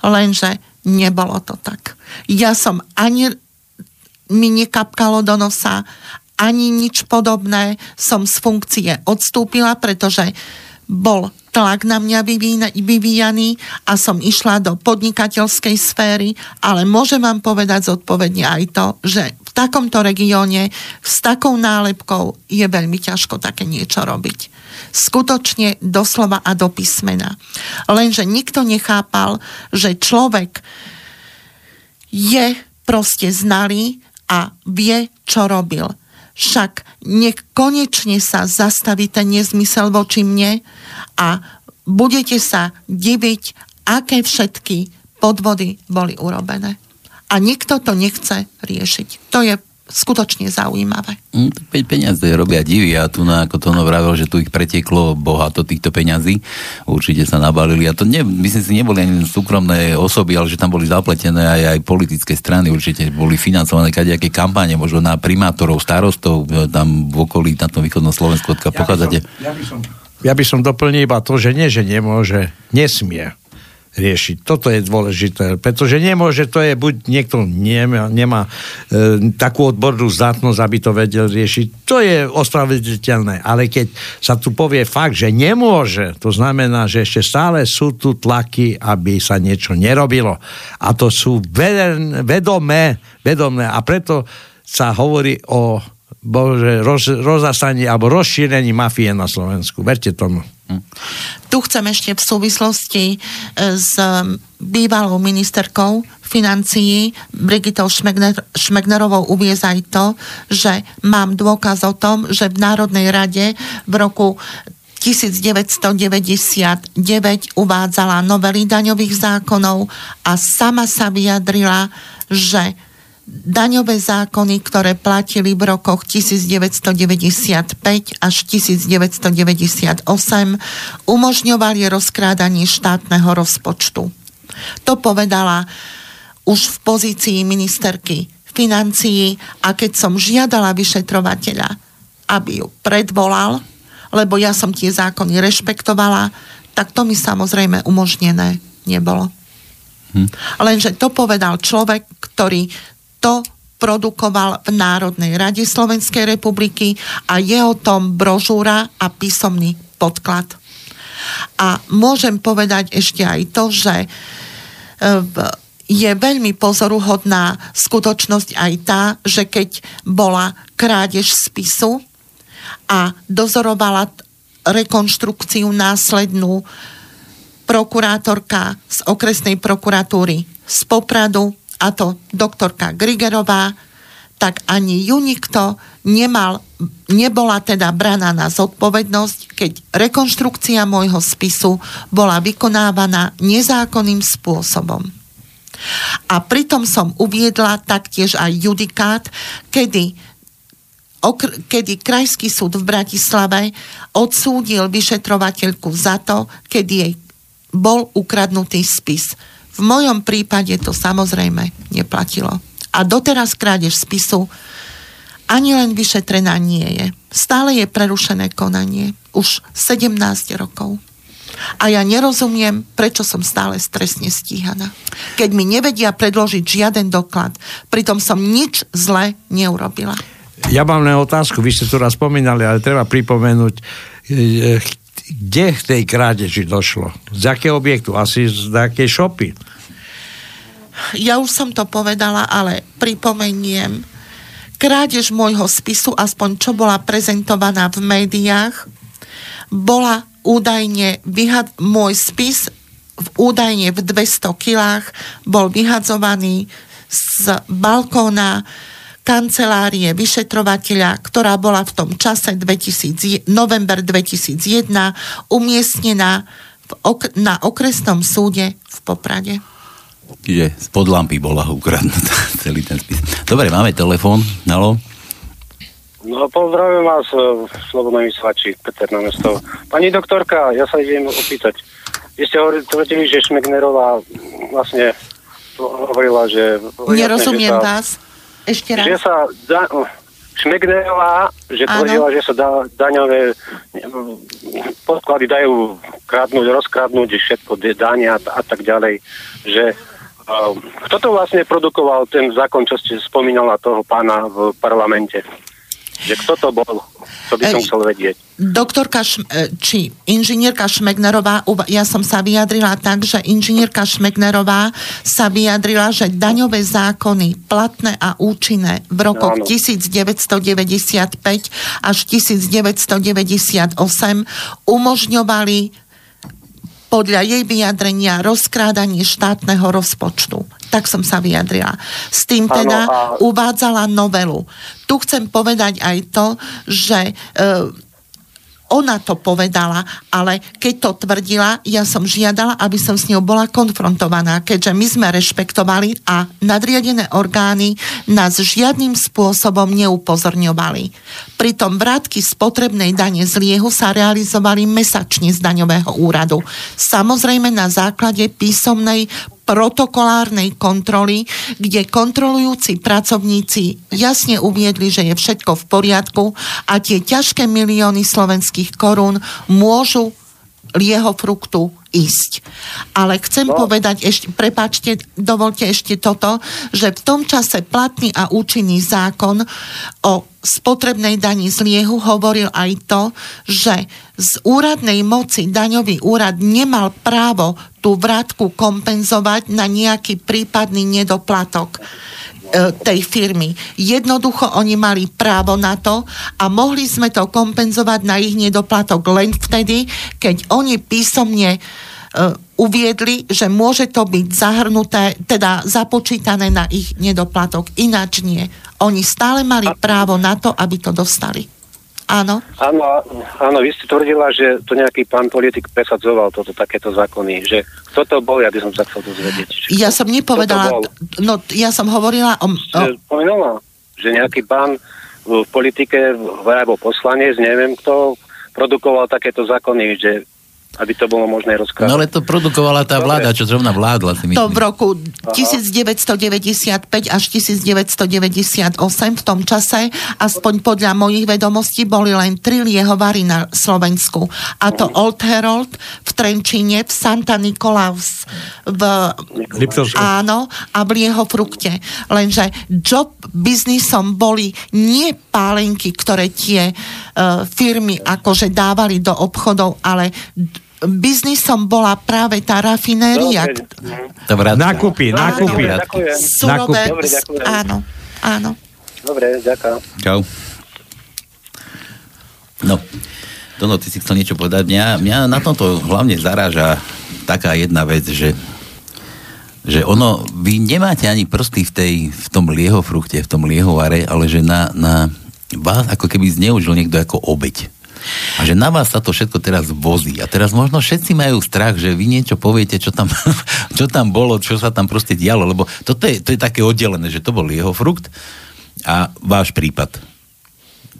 Lenže nebolo to tak. Ja som ani mi nekapkalo do nosa, ani nič podobné. Som z funkcie odstúpila, pretože bol tlak na mňa vyvíjaný a som išla do podnikateľskej sféry, ale môžem vám povedať zodpovedne aj to, že v takomto regióne s takou nálepkou je veľmi ťažko také niečo robiť. Skutočne doslova a do písmena. Lenže nikto nechápal, že človek je proste znalý a vie, čo robil však nech konečne sa zastaví ten nezmysel voči mne a budete sa diviť, aké všetky podvody boli urobené. A nikto to nechce riešiť. To je skutočne zaujímavé. Mm, peniaze robia divy a tu, na, ako to ono vravel, že tu ich preteklo bohato týchto peňazí. Určite sa nabalili a to ne, myslím si neboli ani súkromné osoby, ale že tam boli zapletené aj, aj politické strany. Určite boli financované kadejaké kampáne, možno na primátorov, starostov, e, tam v okolí na tom východnom Slovensku, odkiaľ ja pochádzate. Ja by som, ja by som doplnil iba to, že nie, že nemôže, nesmie riešiť. Toto je dôležité, pretože nemôže, to je buď niekto nemá, nemá e, takú odbornú zdatnosť, aby to vedel riešiť. To je ospravedliteľné, ale keď sa tu povie fakt, že nemôže, to znamená, že ešte stále sú tu tlaky, aby sa niečo nerobilo. A to sú vedomé, vedomé a preto sa hovorí o bože, roz, rozastanie alebo rozšírení mafie na Slovensku. Verte tomu. Tu chcem ešte v súvislosti e, s bývalou ministerkou financií Brigitou Šmegner, Šmegnerovou uviez aj to, že mám dôkaz o tom, že v Národnej rade v roku 1999 uvádzala novely daňových zákonov a sama sa vyjadrila, že daňové zákony, ktoré platili v rokoch 1995 až 1998, umožňovali rozkrádanie štátneho rozpočtu. To povedala už v pozícii ministerky financií a keď som žiadala vyšetrovateľa, aby ju predvolal, lebo ja som tie zákony rešpektovala, tak to mi samozrejme umožnené nebolo. Hm. Lenže to povedal človek, ktorý to produkoval v Národnej rade Slovenskej republiky a je o tom brožúra a písomný podklad. A môžem povedať ešte aj to, že e, je veľmi pozoruhodná skutočnosť aj tá, že keď bola krádež spisu a dozorovala rekonštrukciu následnú prokurátorka z okresnej prokuratúry z Popradu, a to doktorka Grigerová, tak ani ju nikto nemal, nebola teda braná na zodpovednosť, keď rekonštrukcia môjho spisu bola vykonávaná nezákonným spôsobom. A pritom som uviedla taktiež aj judikát, kedy okr- kedy Krajský súd v Bratislave odsúdil vyšetrovateľku za to, kedy jej bol ukradnutý spis. V mojom prípade to samozrejme neplatilo. A doteraz krádež spisu ani len vyšetrená nie je. Stále je prerušené konanie. Už 17 rokov. A ja nerozumiem, prečo som stále stresne stíhaná. Keď mi nevedia predložiť žiaden doklad, pritom som nič zle neurobila. Ja mám len otázku, vy ste tu raz spomínali, ale treba pripomenúť, e, kde v tej krádeži došlo? Z akého objektu? Asi z akej šopy? Ja už som to povedala, ale pripomeniem. Krádež môjho spisu, aspoň čo bola prezentovaná v médiách, bola údajne vyhad- môj spis v údajne v 200 kilách bol vyhadzovaný z balkóna kancelárie vyšetrovateľa, ktorá bola v tom čase 2000, november 2001 umiestnená v ok- na okresnom súde v Poprade. Čiže spod lampy bola ukradnutá [LAUGHS] celý ten spis. Dobre, máme telefón. Halo? No pozdravím vás, v e, Slobodnom vysielači, Peter na mesto. Pani doktorka, ja sa idem opýtať. Vy ste hovorili, tvrdili, že Šmegnerová vlastne hovorila, že... Nerozumiem jasne, že sa, vás. Ešte raz. Že sa da, Šmegnerová, že tvrdila, že sa da, daňové podklady dajú kradnúť, rozkradnúť, všetko dania a, a tak ďalej. Že kto to vlastne produkoval, ten zákon, čo ste spomínala toho pána v parlamente? Že kto to bol? To by som chcel vedieť. Doktorka, e, či inžinierka Šmegnerová, ja som sa vyjadrila tak, že inžinierka Šmegnerová sa vyjadrila, že daňové zákony platné a účinné v rokoch no, 1995 až 1998 umožňovali podľa jej vyjadrenia rozkrádanie štátneho rozpočtu. Tak som sa vyjadrila. S tým teda ano, a... uvádzala novelu. Tu chcem povedať aj to, že e, ona to povedala, ale keď to tvrdila, ja som žiadala, aby som s ňou bola konfrontovaná, keďže my sme rešpektovali a nadriadené orgány nás žiadnym spôsobom neupozorňovali. Pritom vrátky spotrebnej dane z liehu sa realizovali mesačne z daňového úradu. Samozrejme na základe písomnej protokolárnej kontroly, kde kontrolujúci pracovníci jasne uviedli, že je všetko v poriadku a tie ťažké milióny slovenských korún môžu lieho fruktu ísť. Ale chcem no. povedať ešte, prepáčte, dovolte ešte toto, že v tom čase platný a účinný zákon o spotrebnej dani z liehu hovoril aj to, že z úradnej moci daňový úrad nemal právo tú vrátku kompenzovať na nejaký prípadný nedoplatok. Tej firmy. Jednoducho oni mali právo na to a mohli sme to kompenzovať na ich nedoplatok len vtedy, keď oni písomne uh, uviedli, že môže to byť zahrnuté, teda započítané na ich nedoplatok. Ináč nie. Oni stále mali právo na to, aby to dostali. Áno. Áno, áno, vy ste tvrdila, že to nejaký pán politik presadzoval toto, takéto zákony, že kto to bol, ja by som sa chcel dozvedieť. Ja som nepovedala, no ja som hovorila o... o... Spomínala, že nejaký pán v politike, alebo poslanec, neviem kto, produkoval takéto zákony, že aby to bolo možné rozkázať. No ale to produkovala tá Dobre. vláda, čo zrovna vládla si myslím. To v roku Aha. 1995 až 1998 v tom čase, aspoň podľa mojich vedomostí, boli len tri liehovary na Slovensku. A to Old Herald v Trenčine, v Santa Nikolaus, v... Liptovsku. Áno, a v Liehofrukte. Lenže job biznisom boli nie pálenky, ktoré tie uh, firmy akože dávali do obchodov, ale biznisom bola práve tá rafinéria. Dobre, nákupy, nákupy. Surové, áno, áno. Dobre, ďakujem. Čau. No, Tono, ty si chcel niečo povedať. Mňa, mňa na tomto hlavne zaráža taká jedna vec, že že ono, vy nemáte ani prsty v, tej, v tom liehofrukte, v tom liehovare, ale že na, na vás ako keby zneužil niekto ako obeď. A že na vás sa to všetko teraz vozí. A teraz možno všetci majú strach, že vy niečo poviete, čo tam, [LAUGHS] čo tam bolo, čo sa tam proste dialo, lebo toto je, to je také oddelené, že to bol jeho frukt a váš prípad.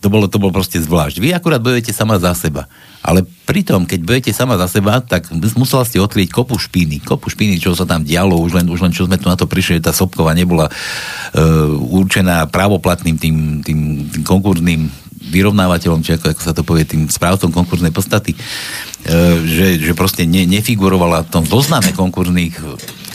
To bolo, to bolo proste zvlášť. Vy akurát bojujete sama za seba. Ale pritom, keď budete sama za seba, tak musela ste odkryť kopu špíny. Kopu špíny, čo sa tam dialo, už len, už len čo sme tu na to prišli, že tá Sobková nebola uh, určená právoplatným tým, tým, tým konkurzným vyrovnávateľom, či ako, ako sa to povie, tým správcom konkurznej podstaty, e, že, že proste ne, nefigurovala v tom zozname konkurzných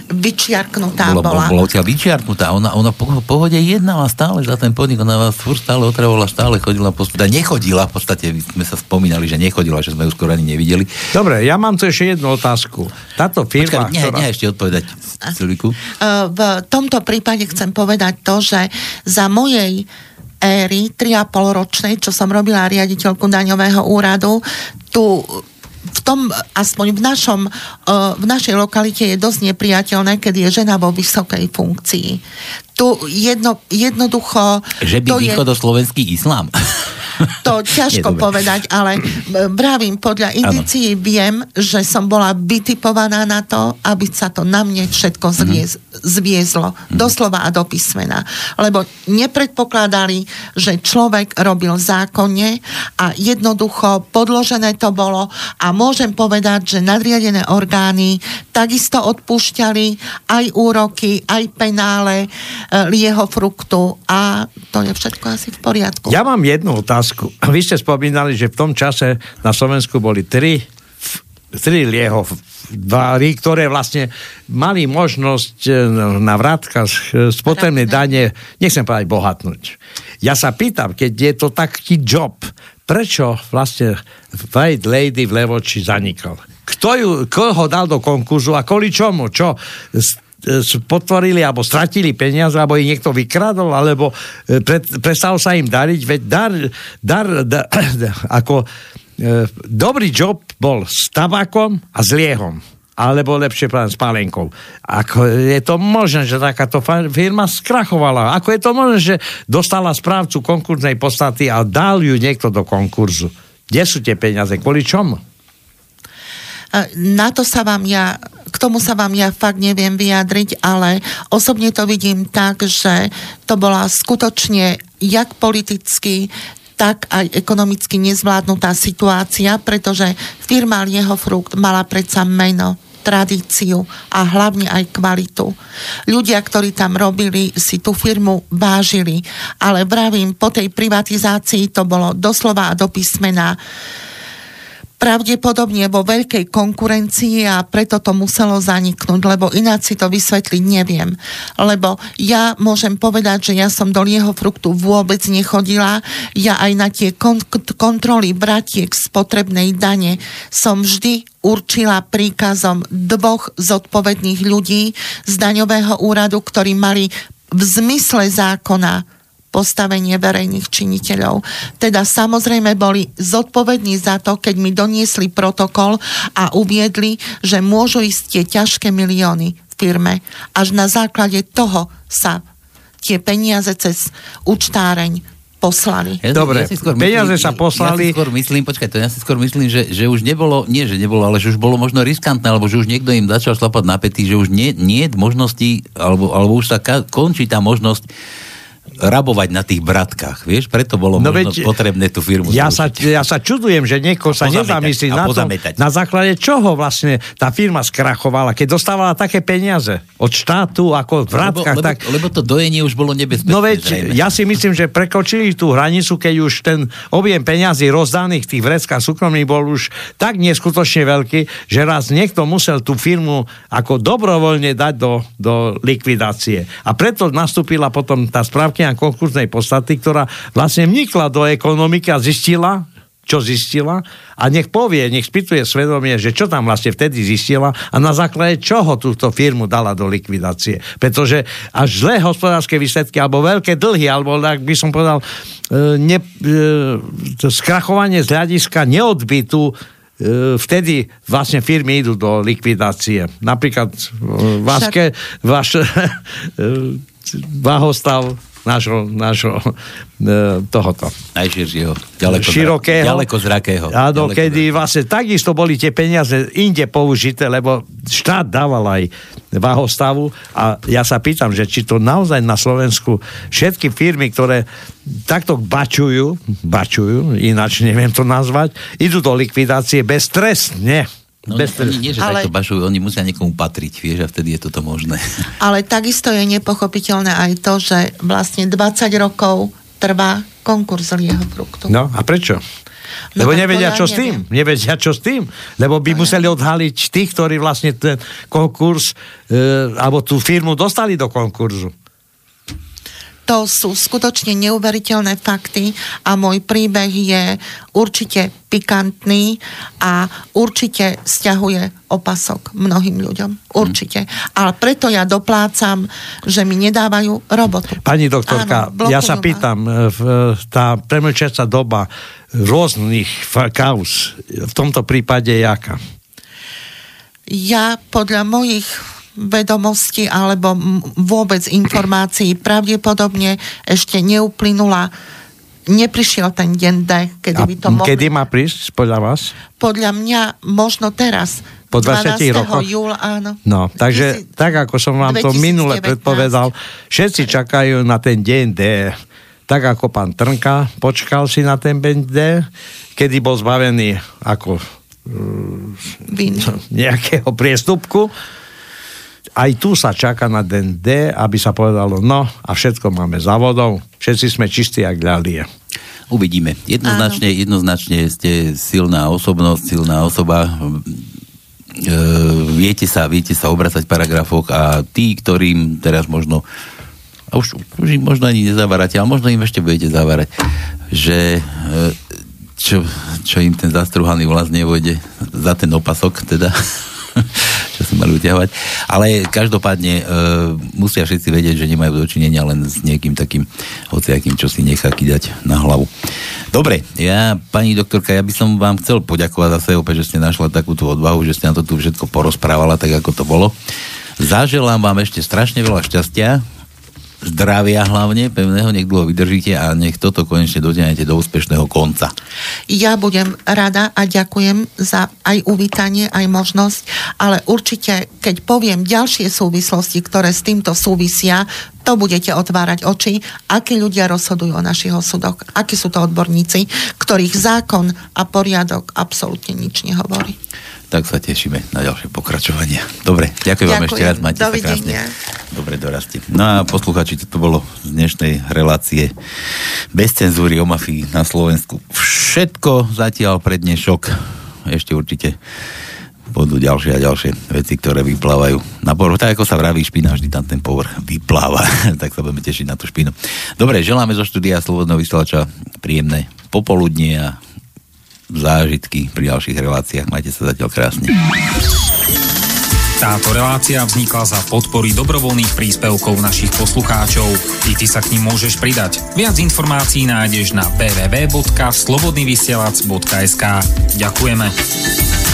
vyčiarknutá bola. Bola, bola odtiaľ vyčiarknutá. Ona, ona po pohode jednala stále za ten podnik, ona vás furt stále otravovala, stále chodila po teda nechodila, v podstate sme sa spomínali, že nechodila, že sme ju skoro ani nevideli. Dobre, ja mám tu ešte jednu otázku. Táto firma... Počkaj, ne, ktorá... ne, ešte odpovedať, Ciliku. V tomto prípade chcem povedať to, že za mojej éry 3,5 ročnej, čo som robila riaditeľku daňového úradu, tu v tom, aspoň v, našom, e, v našej lokalite je dosť nepriateľné, keď je žena vo vysokej funkcii. Tu jedno, jednoducho... Že by východoslovenský je... islám. [LAUGHS] To ťažko povedať, ale vravím, podľa indicií ano. viem, že som bola vytipovaná na to, aby sa to na mne všetko mhm. zviez, zviezlo. Mm. Doslova a do písmena. Lebo nepredpokladali, že človek robil zákonne a jednoducho podložené to bolo a môžem povedať, že nadriadené orgány takisto odpúšťali aj úroky, aj penále e, lieho fruktu a to je všetko asi v poriadku. Ja mám jednu otázku. [LAUGHS] Vy ste spomínali, že v tom čase na Slovensku boli tri, tri lieho vári, ktoré vlastne mali možnosť e, na vrátka z potrebnej dane, nechcem povedať bohatnúť. Ja sa pýtam, keď je to taký job, prečo vlastne White Lady v Levoči zanikol? Kto, ju, kto ho dal do konkurzu a kvôli čomu? Čo? Potvorili alebo stratili peniaze, alebo ich niekto vykradol, alebo e, pre, prestal sa im dariť, veď dar, dar, dar [COUGHS] ako e, dobrý job bol s tabakom a s liehom alebo lepšie povedať s pálenkou. Ako je to možné, že takáto firma skrachovala? Ako je to možné, že dostala správcu konkurznej podstaty a dal ju niekto do konkurzu? Kde sú tie peniaze? Kvôli čomu? Na to sa vám ja k tomu sa vám ja fakt neviem vyjadriť, ale osobne to vidím tak, že to bola skutočne jak politicky, tak aj ekonomicky nezvládnutá situácia, pretože firma Lieho Frukt mala predsa meno tradíciu a hlavne aj kvalitu. Ľudia, ktorí tam robili, si tú firmu vážili, ale vravím, po tej privatizácii to bolo doslova a do písmena pravdepodobne vo veľkej konkurencii a preto to muselo zaniknúť, lebo ináč si to vysvetliť neviem. Lebo ja môžem povedať, že ja som do lieho fruktu vôbec nechodila. Ja aj na tie kont- kontroly bratiek z potrebnej dane som vždy určila príkazom dvoch zodpovedných ľudí z daňového úradu, ktorí mali v zmysle zákona postavenie verejných činiteľov. Teda samozrejme boli zodpovední za to, keď mi doniesli protokol a uviedli, že môžu ísť tie ťažké milióny v firme. Až na základe toho sa tie peniaze cez účtáreň poslali. Ja, Dobre, ja peniaze myslím, sa poslali. Ja si skôr myslím, počkaj, to ja si skôr myslím, že, že už nebolo, nie že nebolo, ale že už bolo možno riskantné, alebo že už niekto im začal šlapať na pety, že už nie, nie je možnosti, alebo, alebo už sa končí tá možnosť rabovať na tých bratkách, vieš? Preto bolo no možno veď, potrebné tú firmu ja sa, ja sa čudujem, že niekoho sa nezamyslí na to, na základe čoho vlastne tá firma skrachovala, keď dostávala také peniaze od štátu ako v vratkách. Lebo, tak... lebo, lebo to dojenie už bolo nebezpečné. No veď, zrejme. ja si myslím, že prekočili tú hranicu, keď už ten objem peňazí rozdaných tých vreckách súkromných bol už tak neskutočne veľký, že raz niekto musel tú firmu ako dobrovoľne dať do, do likvidácie. A preto nastúpila potom tá správka a konkurznej podstaty, ktorá vlastne vnikla do ekonomiky a zistila, čo zistila a nech povie, nech spýtuje svedomie, že čo tam vlastne vtedy zistila a na základe čoho túto firmu dala do likvidácie. Pretože až zlé hospodárske výsledky alebo veľké dlhy, alebo tak by som povedal, e, ne, e, skrachovanie z hľadiska neodbytu e, vtedy vlastne firmy idú do likvidácie. Napríklad Vaske, váš [LAUGHS] Vahostav nášho, nášho e, tohoto. Najširšieho, ďaleko, širokého. Ďaleko zrakého. Áno, ďaleko kedy zrakého. vlastne takisto boli tie peniaze inde použité, lebo štát dával aj váhostavu a ja sa pýtam, že či to naozaj na Slovensku všetky firmy, ktoré takto bačujú, bačujú, ináč neviem to nazvať, idú do likvidácie beztrestne. No, Bez oni nie, že ale... takto bašujú, oni musia niekomu patriť, vieš, a vtedy je toto možné. [LAUGHS] Ale takisto je nepochopiteľné aj to, že vlastne 20 rokov trvá konkurs lieho fruktu. No a prečo? No Lebo nevedia, čo s tým. Nevedia, čo s tým. Lebo by to museli odhaliť tých, ktorí vlastne ten konkurs e, alebo tú firmu dostali do konkurzu. To sú skutočne neuveriteľné fakty a môj príbeh je určite pikantný a určite stiahuje opasok mnohým ľuďom. Určite. Ale preto ja doplácam, že mi nedávajú robotu. Pani doktorka, Áno, ja sa pýtam, e, tá premlčiaca doba rôznych kaus v tomto prípade jaká? Ja podľa mojich vedomosti alebo vôbec informácií pravdepodobne ešte neuplynula neprišiel ten deň D, kedy by to mohli... Kedy má prísť, podľa vás? Podľa mňa možno teraz. Po 20 rokoch? júla, áno. No, takže Tisí... tak, ako som vám 2019. to minule predpovedal, všetci čakajú na ten deň D. Tak ako pán Trnka počkal si na ten deň D, kedy bol zbavený ako Vin. [LAUGHS] nejakého priestupku aj tu sa čaká na den D, aby sa povedalo, no a všetko máme za vodou, všetci sme čistí jak ľalie. Uvidíme. Jednoznačne, Áno. jednoznačne ste silná osobnosť, silná osoba. E, viete, sa, viete sa obracať v paragrafoch a tí, ktorým teraz možno a už, už im možno ani nezavárate, ale možno im ešte budete zavárať, že e, čo, čo im ten zastruhaný vlas nevojde za ten opasok, teda [LAUGHS] [LAUGHS] čo sa mali uťahovať. Ale každopádne e, musia všetci vedieť, že nemajú dočinenia len s niekým takým hociakým, čo si nechá kýdať na hlavu. Dobre, ja, pani doktorka, ja by som vám chcel poďakovať zase opäť, že ste našla takúto odvahu, že ste na to tu všetko porozprávala, tak ako to bolo. Zaželám vám ešte strašne veľa šťastia, zdravia hlavne, pevného, nech dlho vydržíte a nech toto konečne dotiahnete do úspešného konca. Ja budem rada a ďakujem za aj uvítanie, aj možnosť, ale určite, keď poviem ďalšie súvislosti, ktoré s týmto súvisia, to budete otvárať oči, akí ľudia rozhodujú o našich osudoch, akí sú to odborníci, ktorých zákon a poriadok absolútne nič nehovorí tak sa tešíme na ďalšie pokračovanie. Dobre, ďakujem, ďakujem. vám ešte raz, majte Dovidenia. sa krásne. Dobre, dorasti. No a posluchači, toto bolo z dnešnej relácie bez cenzúry o mafii na Slovensku. Všetko zatiaľ pred dnešok. Ešte určite budú ďalšie a ďalšie veci, ktoré vyplávajú na povrch. Tak ako sa vraví, špina vždy tam ten povrch vypláva. [LAUGHS] tak sa budeme tešiť na tú špinu. Dobre, želáme zo štúdia Slobodného vysielača príjemné popoludnie a zážitky pri ďalších reláciách. Majte sa zatiaľ krásne. Táto relácia vznikla za podpory dobrovoľných príspevkov našich poslucháčov. I ty sa k ním môžeš pridať. Viac informácií nájdeš na www.slobodnyvysielac.sk Ďakujeme.